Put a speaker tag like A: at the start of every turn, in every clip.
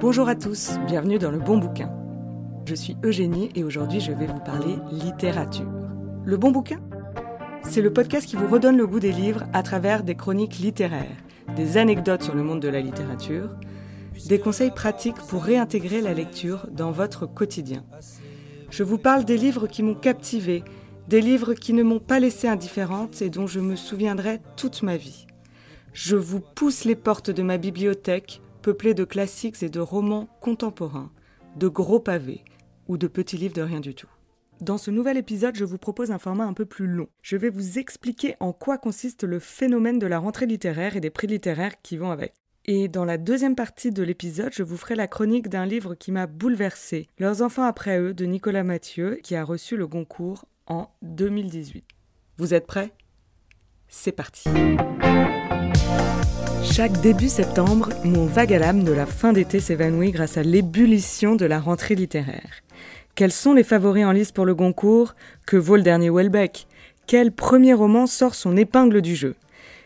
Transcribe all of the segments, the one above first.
A: Bonjour à tous, bienvenue dans le bon bouquin. Je suis Eugénie et aujourd'hui je vais vous parler littérature. Le bon bouquin? C'est le podcast qui vous redonne le goût des livres à travers des chroniques littéraires, des anecdotes sur le monde de la littérature, des conseils pratiques pour réintégrer la lecture dans votre quotidien. Je vous parle des livres qui m'ont captivé, des livres qui ne m'ont pas laissé indifférente et dont je me souviendrai toute ma vie. Je vous pousse les portes de ma bibliothèque peuplé de classiques et de romans contemporains, de gros pavés ou de petits livres de rien du tout. Dans ce nouvel épisode, je vous propose un format un peu plus long. Je vais vous expliquer en quoi consiste le phénomène de la rentrée littéraire et des prix littéraires qui vont avec. Et dans la deuxième partie de l'épisode, je vous ferai la chronique d'un livre qui m'a bouleversé, Leurs enfants après eux, de Nicolas Mathieu, qui a reçu le Goncourt en 2018. Vous êtes prêts? C'est parti chaque début septembre, mon vague à l'âme de la fin d'été s'évanouit grâce à l'ébullition de la rentrée littéraire. Quels sont les favoris en liste pour le Goncourt? Que vaut le dernier Welbeck? Quel premier roman sort son épingle du jeu?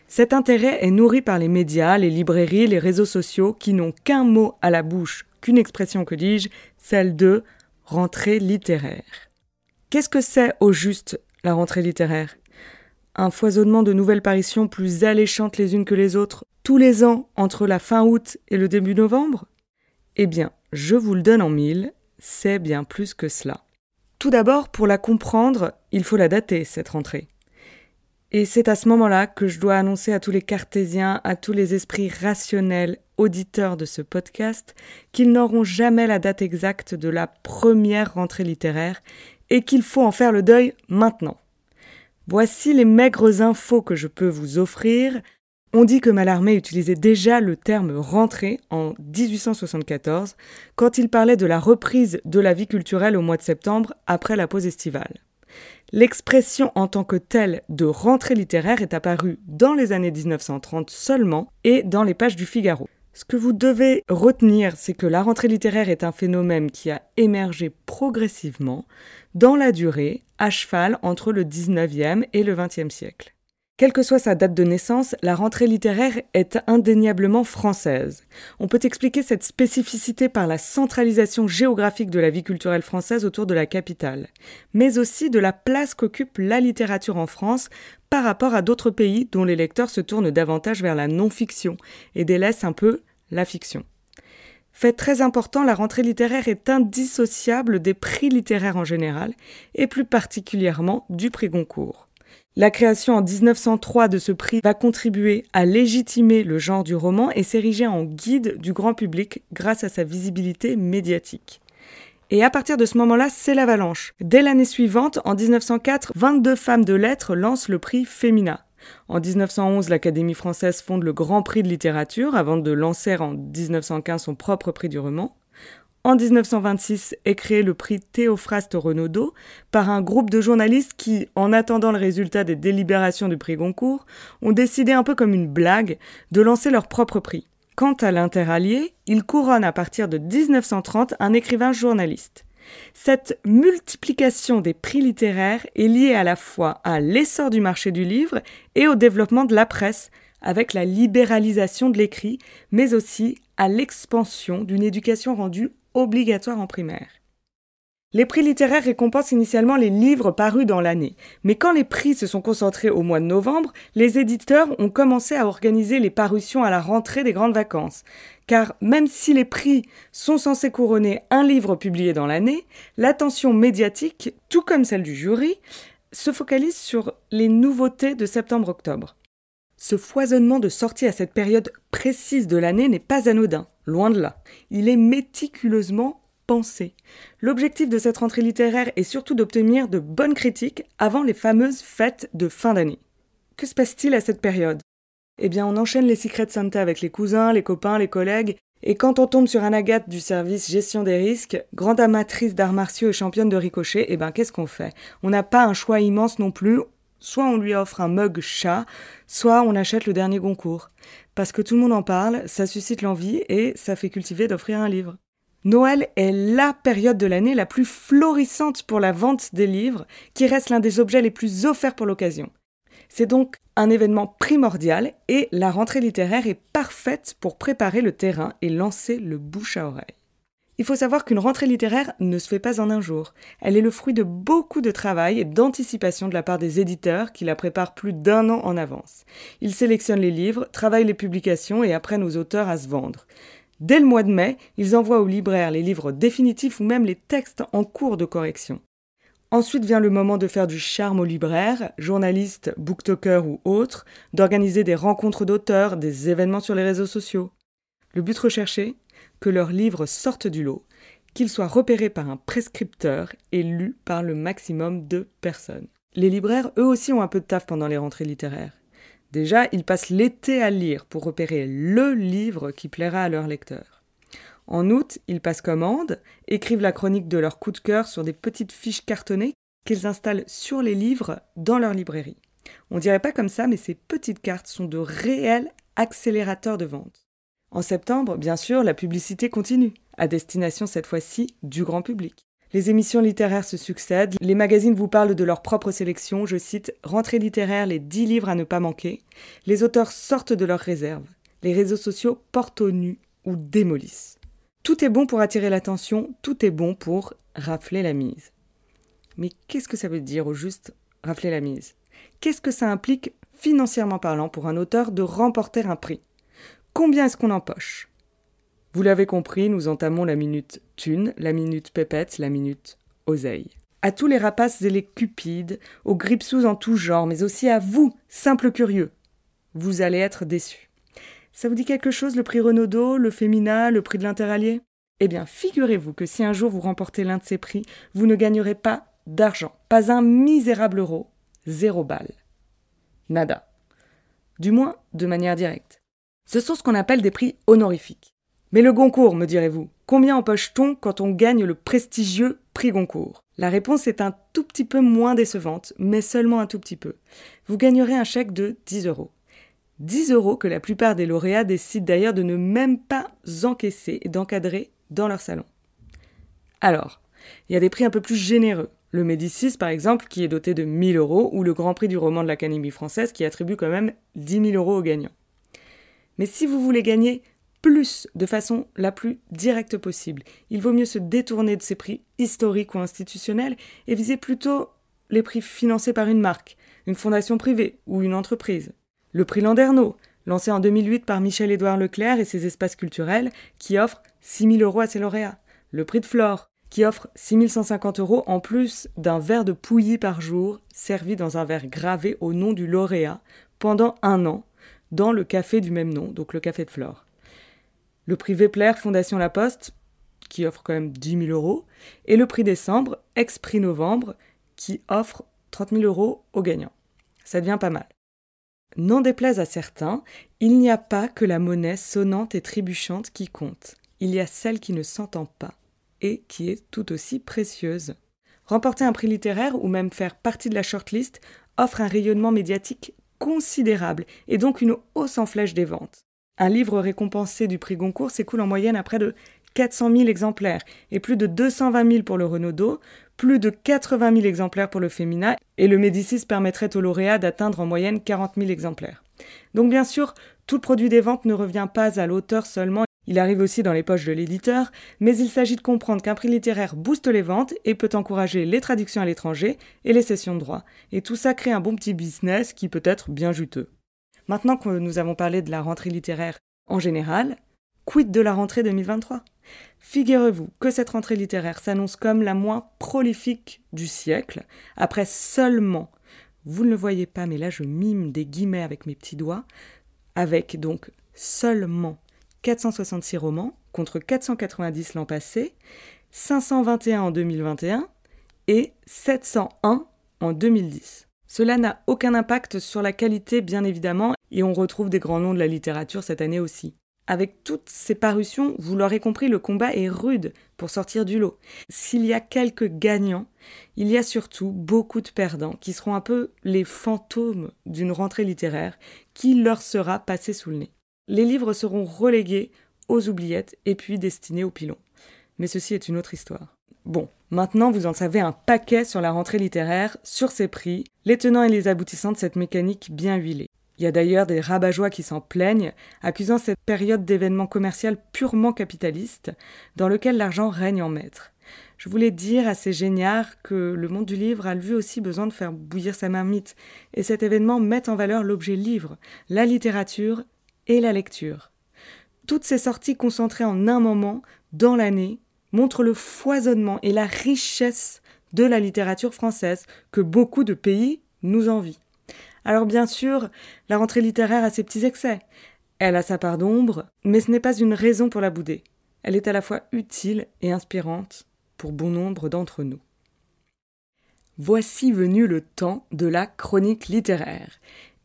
A: Cet intérêt est nourri par les médias, les librairies, les réseaux sociaux qui n'ont qu'un mot à la bouche, qu'une expression que dis-je, celle de rentrée littéraire. Qu'est-ce que c'est au juste la rentrée littéraire? Un foisonnement de nouvelles paritions plus alléchantes les unes que les autres, tous les ans entre la fin août et le début novembre? Eh bien, je vous le donne en mille, c'est bien plus que cela. Tout d'abord, pour la comprendre, il faut la dater, cette rentrée. Et c'est à ce moment-là que je dois annoncer à tous les cartésiens, à tous les esprits rationnels, auditeurs de ce podcast, qu'ils n'auront jamais la date exacte de la première rentrée littéraire et qu'il faut en faire le deuil maintenant. Voici les maigres infos que je peux vous offrir. On dit que Mallarmé utilisait déjà le terme rentrée en 1874 quand il parlait de la reprise de la vie culturelle au mois de septembre après la pause estivale. L'expression en tant que telle de rentrée littéraire est apparue dans les années 1930 seulement et dans les pages du Figaro. Ce que vous devez retenir, c'est que la rentrée littéraire est un phénomène qui a émergé progressivement dans la durée, à cheval entre le 19e et le 20e siècle. Quelle que soit sa date de naissance, la rentrée littéraire est indéniablement française. On peut expliquer cette spécificité par la centralisation géographique de la vie culturelle française autour de la capitale, mais aussi de la place qu'occupe la littérature en France par rapport à d'autres pays dont les lecteurs se tournent davantage vers la non-fiction et délaissent un peu la fiction. Fait très important, la rentrée littéraire est indissociable des prix littéraires en général, et plus particulièrement du prix Goncourt. La création en 1903 de ce prix va contribuer à légitimer le genre du roman et s'ériger en guide du grand public grâce à sa visibilité médiatique. Et à partir de ce moment-là, c'est l'avalanche. Dès l'année suivante, en 1904, 22 femmes de lettres lancent le prix Femina. En 1911, l'Académie française fonde le Grand Prix de littérature avant de lancer en 1915 son propre prix du roman. En 1926 est créé le prix Théophraste Renaudot par un groupe de journalistes qui, en attendant le résultat des délibérations du prix Goncourt, ont décidé un peu comme une blague de lancer leur propre prix. Quant à l'interallié, il couronne à partir de 1930 un écrivain journaliste. Cette multiplication des prix littéraires est liée à la fois à l'essor du marché du livre et au développement de la presse, avec la libéralisation de l'écrit, mais aussi à l'expansion d'une éducation rendue obligatoire en primaire. Les prix littéraires récompensent initialement les livres parus dans l'année, mais quand les prix se sont concentrés au mois de novembre, les éditeurs ont commencé à organiser les parutions à la rentrée des grandes vacances. Car même si les prix sont censés couronner un livre publié dans l'année, l'attention médiatique, tout comme celle du jury, se focalise sur les nouveautés de septembre-octobre. Ce foisonnement de sorties à cette période précise de l'année n'est pas anodin, loin de là. Il est méticuleusement pensée. L'objectif de cette rentrée littéraire est surtout d'obtenir de bonnes critiques avant les fameuses fêtes de fin d'année. Que se passe-t-il à cette période? Eh bien, on enchaîne les secrets de Santa avec les cousins, les copains, les collègues, et quand on tombe sur un agate du service gestion des risques, grande amatrice d'arts martiaux et championne de ricochet, eh ben qu'est-ce qu'on fait? On n'a pas un choix immense non plus. Soit on lui offre un mug chat, soit on achète le dernier Goncourt. Parce que tout le monde en parle, ça suscite l'envie et ça fait cultiver d'offrir un livre. Noël est la période de l'année la plus florissante pour la vente des livres, qui reste l'un des objets les plus offerts pour l'occasion. C'est donc un événement primordial et la rentrée littéraire est parfaite pour préparer le terrain et lancer le bouche à oreille. Il faut savoir qu'une rentrée littéraire ne se fait pas en un jour. Elle est le fruit de beaucoup de travail et d'anticipation de la part des éditeurs qui la préparent plus d'un an en avance. Ils sélectionnent les livres, travaillent les publications et apprennent aux auteurs à se vendre. Dès le mois de mai, ils envoient aux libraires les livres définitifs ou même les textes en cours de correction. Ensuite vient le moment de faire du charme aux libraires, journalistes, booktokers ou autres, d'organiser des rencontres d'auteurs, des événements sur les réseaux sociaux. Le but recherché? Que leurs livres sortent du lot, qu'ils soient repérés par un prescripteur et lus par le maximum de personnes. Les libraires, eux aussi, ont un peu de taf pendant les rentrées littéraires. Déjà, ils passent l'été à lire pour repérer le livre qui plaira à leurs lecteurs. En août, ils passent commande, écrivent la chronique de leur coup de cœur sur des petites fiches cartonnées qu'ils installent sur les livres dans leur librairie. On dirait pas comme ça, mais ces petites cartes sont de réels accélérateurs de vente. En septembre, bien sûr, la publicité continue, à destination cette fois-ci du grand public. Les émissions littéraires se succèdent, les magazines vous parlent de leur propre sélection, je cite Rentrée littéraire, les 10 livres à ne pas manquer. Les auteurs sortent de leurs réserves. Les réseaux sociaux portent au nu ou démolissent. Tout est bon pour attirer l'attention, tout est bon pour rafler la mise. Mais qu'est-ce que ça veut dire au juste rafler la mise? Qu'est-ce que ça implique financièrement parlant pour un auteur de remporter un prix? Combien est-ce qu'on empoche? Vous l'avez compris, nous entamons la minute thune, la minute pépette, la minute oseille. À tous les rapaces et les cupides, aux gripsous en tout genre, mais aussi à vous, simples curieux, vous allez être déçus. Ça vous dit quelque chose le prix Renaudot, le Femina, le prix de l'interallié? Eh bien, figurez-vous que si un jour vous remportez l'un de ces prix, vous ne gagnerez pas d'argent, pas un misérable euro, zéro balle. Nada. Du moins, de manière directe. Ce sont ce qu'on appelle des prix honorifiques. Mais le Goncourt, me direz-vous, combien empoche-t-on quand on gagne le prestigieux prix Goncourt? La réponse est un tout petit peu moins décevante, mais seulement un tout petit peu. Vous gagnerez un chèque de 10 euros. 10 euros que la plupart des lauréats décident d'ailleurs de ne même pas encaisser et d'encadrer dans leur salon. Alors, il y a des prix un peu plus généreux. Le Médicis, par exemple, qui est doté de 1000 euros, ou le Grand Prix du roman de l'Académie française, qui attribue quand même 10 000 euros aux gagnants. Mais si vous voulez gagner plus de façon la plus directe possible, il vaut mieux se détourner de ces prix historiques ou institutionnels et viser plutôt les prix financés par une marque, une fondation privée ou une entreprise. Le prix Landerneau, lancé en 2008 par Michel-Édouard Leclerc et ses espaces culturels, qui offre 6 000 euros à ses lauréats. Le prix de Flore, qui offre 6 150 euros en plus d'un verre de pouilly par jour, servi dans un verre gravé au nom du lauréat, pendant un an, dans le café du même nom, donc le café de Flore. Le prix Vepler Fondation La Poste, qui offre quand même 10 000 euros, et le prix décembre, ex-prix novembre, qui offre 30 000 euros aux gagnants. Ça devient pas mal. N'en déplaise à certains, il n'y a pas que la monnaie sonnante et trébuchante qui compte. Il y a celle qui ne s'entend pas et qui est tout aussi précieuse. Remporter un prix littéraire ou même faire partie de la shortlist offre un rayonnement médiatique considérable et donc une hausse en flèche des ventes. Un livre récompensé du prix Goncourt s'écoule en moyenne à près de 400 000 exemplaires et plus de 220 000 pour le Renaudot, plus de 80 000 exemplaires pour le Femina et le Médicis permettrait au lauréat d'atteindre en moyenne 40 000 exemplaires. Donc bien sûr, tout le produit des ventes ne revient pas à l'auteur seulement, il arrive aussi dans les poches de l'éditeur, mais il s'agit de comprendre qu'un prix littéraire booste les ventes et peut encourager les traductions à l'étranger et les sessions de droit. Et tout ça crée un bon petit business qui peut être bien juteux. Maintenant que nous avons parlé de la rentrée littéraire en général, quid de la rentrée 2023 Figurez-vous que cette rentrée littéraire s'annonce comme la moins prolifique du siècle, après seulement, vous ne le voyez pas, mais là je mime des guillemets avec mes petits doigts, avec donc seulement 466 romans contre 490 l'an passé, 521 en 2021 et 701 en 2010. Cela n'a aucun impact sur la qualité bien évidemment et on retrouve des grands noms de la littérature cette année aussi. Avec toutes ces parutions, vous l'aurez compris, le combat est rude pour sortir du lot. S'il y a quelques gagnants, il y a surtout beaucoup de perdants qui seront un peu les fantômes d'une rentrée littéraire qui leur sera passée sous le nez les livres seront relégués aux oubliettes et puis destinés au pilon. Mais ceci est une autre histoire. Bon, Maintenant, vous en savez un paquet sur la rentrée littéraire, sur ses prix, les tenants et les aboutissants de cette mécanique bien huilée. Il y a d'ailleurs des rabat qui s'en plaignent, accusant cette période d'événements commerciaux purement capitalistes, dans lequel l'argent règne en maître. Je voulais dire à ces géniards que le monde du livre a lui aussi besoin de faire bouillir sa marmite, et cet événement met en valeur l'objet livre, la littérature et la lecture. Toutes ces sorties concentrées en un moment, dans l'année, montrent le foisonnement et la richesse de la littérature française que beaucoup de pays nous envient. Alors bien sûr, la rentrée littéraire a ses petits excès. Elle a sa part d'ombre, mais ce n'est pas une raison pour la bouder. Elle est à la fois utile et inspirante pour bon nombre d'entre nous. Voici venu le temps de la chronique littéraire.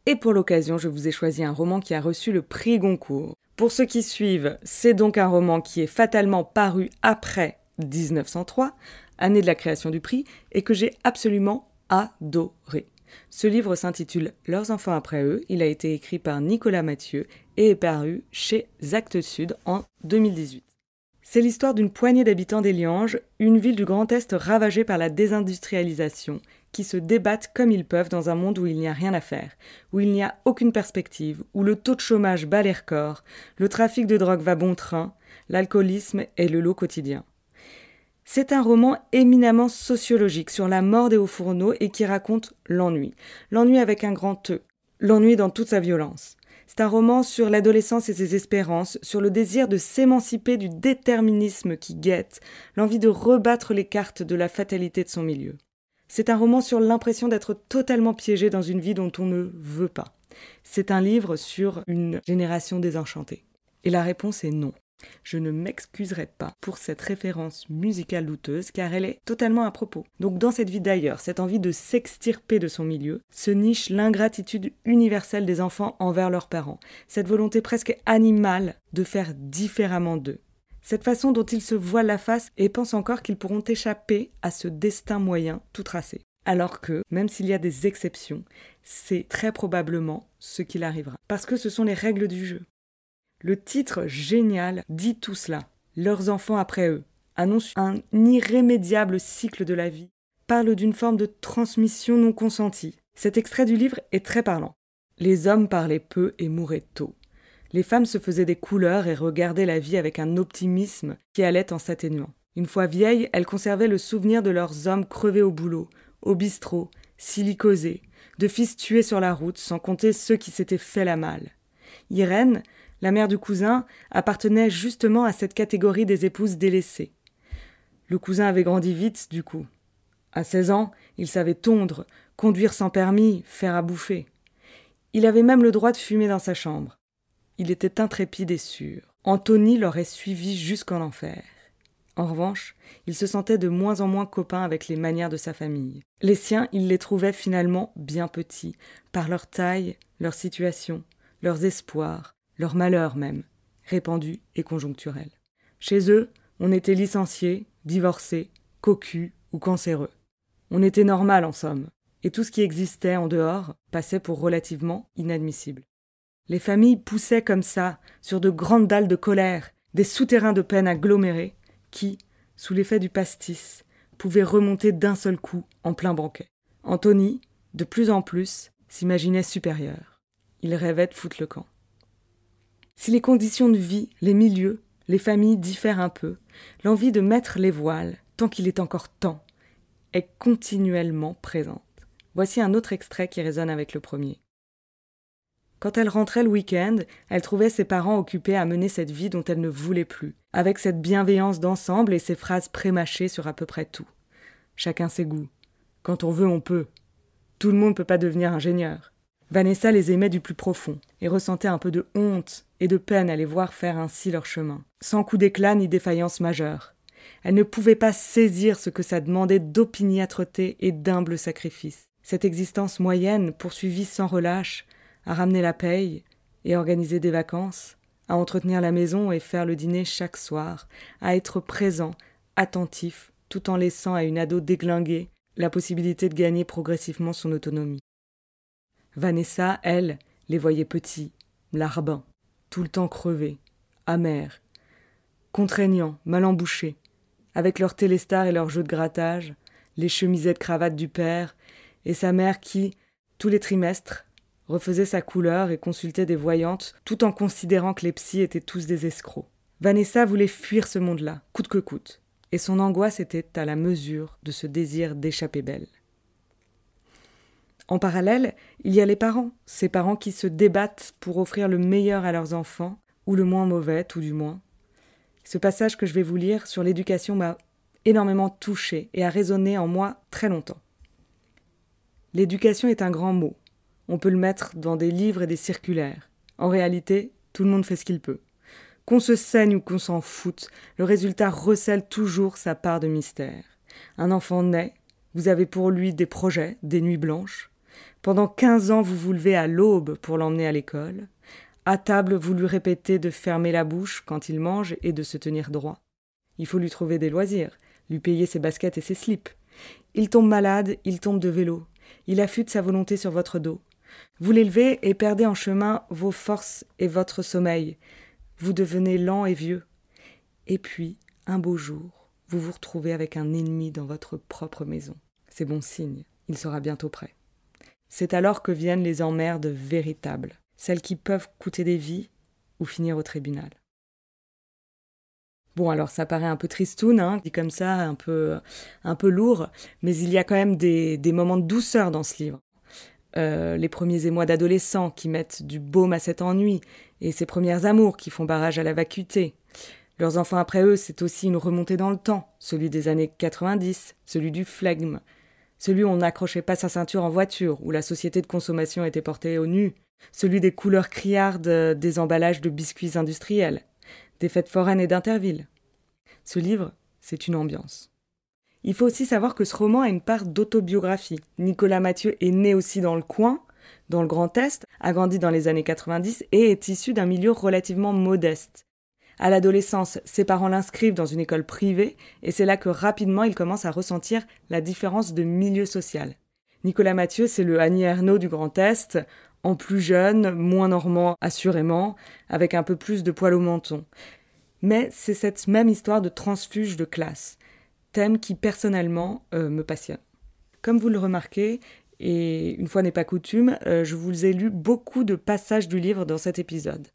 A: Et pour l'occasion, je vous ai choisi un roman qui a reçu le prix Goncourt. Pour ceux qui suivent, c'est donc un roman qui est fatalement paru après 1903, année de la création du prix, et que j'ai absolument adoré. Ce livre s'intitule Leurs enfants après eux. Il a été écrit par Nicolas Mathieu et est paru chez Actes Sud en 2018. C'est l'histoire d'une poignée d'habitants d'Eliange, une ville du Grand Est ravagée par la désindustrialisation, qui se débattent comme ils peuvent dans un monde où il n'y a rien à faire, où il n'y a aucune perspective, où le taux de chômage bat les records, le trafic de drogue va bon train, l'alcoolisme est le lot quotidien. C'est un roman éminemment sociologique sur la mort des hauts fourneaux et qui raconte l'ennui. L'ennui avec un grand E. L'ennui dans toute sa violence. C'est un roman sur l'adolescence et ses espérances, sur le désir de s'émanciper du déterminisme qui guette, l'envie de rebattre les cartes de la fatalité de son milieu. C'est un roman sur l'impression d'être totalement piégé dans une vie dont on ne veut pas. C'est un livre sur une génération désenchantée. Et la réponse est non. Je ne m'excuserai pas pour cette référence musicale douteuse car elle est totalement à propos. Donc dans cette vie d'ailleurs, cette envie de s'extirper de son milieu, se niche l'ingratitude universelle des enfants envers leurs parents, cette volonté presque animale de faire différemment d'eux. Cette façon dont ils se voilent la face et pensent encore qu'ils pourront échapper à ce destin moyen tout tracé. Alors que, même s'il y a des exceptions, c'est très probablement ce qu'il arrivera. Parce que ce sont les règles du jeu. Le titre génial dit tout cela. Leurs enfants après eux annonce un irrémédiable cycle de la vie, parle d'une forme de transmission non consentie. Cet extrait du livre est très parlant. Les hommes parlaient peu et mouraient tôt. Les femmes se faisaient des couleurs et regardaient la vie avec un optimisme qui allait en s'atténuant. Une fois vieilles, elles conservaient le souvenir de leurs hommes crevés au boulot, au bistrot, silicosés, de fils tués sur la route, sans compter ceux qui s'étaient fait la malle. Irène, la mère du cousin appartenait justement à cette catégorie des épouses délaissées. Le cousin avait grandi vite, du coup. À seize ans, il savait tondre, conduire sans permis, faire à bouffer. Il avait même le droit de fumer dans sa chambre. Il était intrépide et sûr. Anthony l'aurait suivi jusqu'en enfer. En revanche, il se sentait de moins en moins copain avec les manières de sa famille. Les siens, il les trouvait finalement bien petits, par leur taille, leur situation, leurs espoirs, leur malheur même, répandu et conjoncturel. Chez eux, on était licencié, divorcé, cocu ou cancéreux. On était normal en somme, et tout ce qui existait en dehors passait pour relativement inadmissible. Les familles poussaient comme ça, sur de grandes dalles de colère, des souterrains de peine agglomérés, qui, sous l'effet du pastis, pouvaient remonter d'un seul coup en plein banquet. Anthony, de plus en plus, s'imaginait supérieur. Il rêvait de foutre le camp. Si les conditions de vie, les milieux, les familles diffèrent un peu, l'envie de mettre les voiles, tant qu'il est encore temps, est continuellement présente. Voici un autre extrait qui résonne avec le premier. Quand elle rentrait le week-end, elle trouvait ses parents occupés à mener cette vie dont elle ne voulait plus, avec cette bienveillance d'ensemble et ses phrases prémâchées sur à peu près tout. Chacun ses goûts. Quand on veut, on peut. Tout le monde ne peut pas devenir ingénieur. Vanessa les aimait du plus profond, et ressentait un peu de honte et de peine à les voir faire ainsi leur chemin, sans coup d'éclat ni défaillance majeure. Elle ne pouvait pas saisir ce que ça demandait d'opiniâtreté et d'humble sacrifice. Cette existence moyenne, poursuivie sans relâche, à ramener la paye et organiser des vacances, à entretenir la maison et faire le dîner chaque soir, à être présent, attentif, tout en laissant à une ado déglinguée la possibilité de gagner progressivement son autonomie. Vanessa, elle, les voyait petits, larbins, tout le temps crevés, amers, contraignants, mal embouchés, avec leurs télestars et leurs jeux de grattage, les chemisettes cravates du père, et sa mère qui, tous les trimestres, refaisait sa couleur et consultait des voyantes, tout en considérant que les psys étaient tous des escrocs. Vanessa voulait fuir ce monde-là, coûte que coûte, et son angoisse était à la mesure de ce désir d'échapper belle. En parallèle, il y a les parents, ces parents qui se débattent pour offrir le meilleur à leurs enfants, ou le moins mauvais, tout du moins. Ce passage que je vais vous lire sur l'éducation m'a énormément touché et a résonné en moi très longtemps. L'éducation est un grand mot. On peut le mettre dans des livres et des circulaires. En réalité, tout le monde fait ce qu'il peut. Qu'on se saigne ou qu'on s'en foute, le résultat recèle toujours sa part de mystère. Un enfant naît, vous avez pour lui des projets, des nuits blanches. Pendant quinze ans, vous vous levez à l'aube pour l'emmener à l'école. À table, vous lui répétez de fermer la bouche quand il mange et de se tenir droit. Il faut lui trouver des loisirs, lui payer ses baskets et ses slips. Il tombe malade, il tombe de vélo. Il affûte sa volonté sur votre dos. Vous l'élevez et perdez en chemin vos forces et votre sommeil. Vous devenez lent et vieux. Et puis, un beau jour, vous vous retrouvez avec un ennemi dans votre propre maison. C'est bon signe, il sera bientôt prêt. C'est alors que viennent les emmerdes véritables celles qui peuvent coûter des vies ou finir au tribunal. Bon, alors ça paraît un peu tristoun, hein, dit comme ça, un peu, un peu lourd, mais il y a quand même des, moments de douceur dans ce livre. Euh, les premiers émois d'adolescents qui mettent du baume à cet ennui, et ces premières amours qui font barrage à la vacuité. Leurs enfants après eux, c'est aussi une remontée dans le temps, celui des années 90, celui du flegme, celui où on n'accrochait pas sa ceinture en voiture, où la société de consommation était portée au nu, celui des couleurs criardes des emballages de biscuits industriels, des fêtes foraines et d'Interville. Ce livre, c'est une ambiance. Il faut aussi savoir que ce roman a une part d'autobiographie. Nicolas Mathieu est né aussi dans le coin, dans le Grand Est, a grandi dans les années 90 et est issu d'un milieu relativement modeste. À l'adolescence, ses parents l'inscrivent dans une école privée et c'est là que rapidement il commence à ressentir la différence de milieu social. Nicolas Mathieu, c'est le Annie Ernaux du Grand Est, en plus jeune, moins normand assurément, avec un peu plus de poil au menton. Mais c'est cette même histoire de transfuge de classe, thème qui personnellement euh, me passionne. Comme vous le remarquez, et une fois n'est pas coutume, euh, je vous ai lu beaucoup de passages du livre dans cet épisode.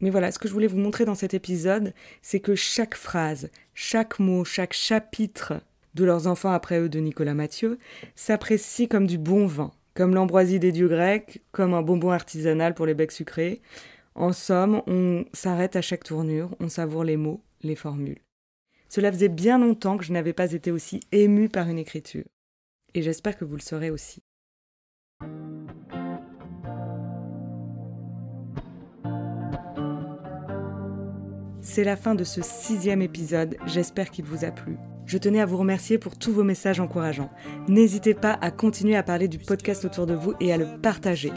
A: Mais voilà, ce que je voulais vous montrer dans cet épisode, c'est que chaque phrase, chaque mot, chaque chapitre de leurs enfants après eux de Nicolas Mathieu s'apprécie comme du bon vin, comme l'ambroisie des dieux grecs, comme un bonbon artisanal pour les becs sucrés. En somme, on s'arrête à chaque tournure, on savoure les mots, les formules. Cela faisait bien longtemps que je n'avais pas été aussi ému par une écriture. Et j'espère que vous le serez aussi. C'est la fin de ce sixième épisode, j'espère qu'il vous a plu. Je tenais à vous remercier pour tous vos messages encourageants. N'hésitez pas à continuer à parler du podcast autour de vous et à le partager,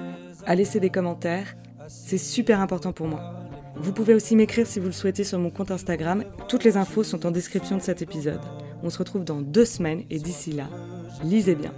A: à laisser des commentaires. C'est super important pour moi. Vous pouvez aussi m'écrire si vous le souhaitez sur mon compte Instagram. Toutes les infos sont en description de cet épisode. On se retrouve dans deux semaines et d'ici là, lisez bien.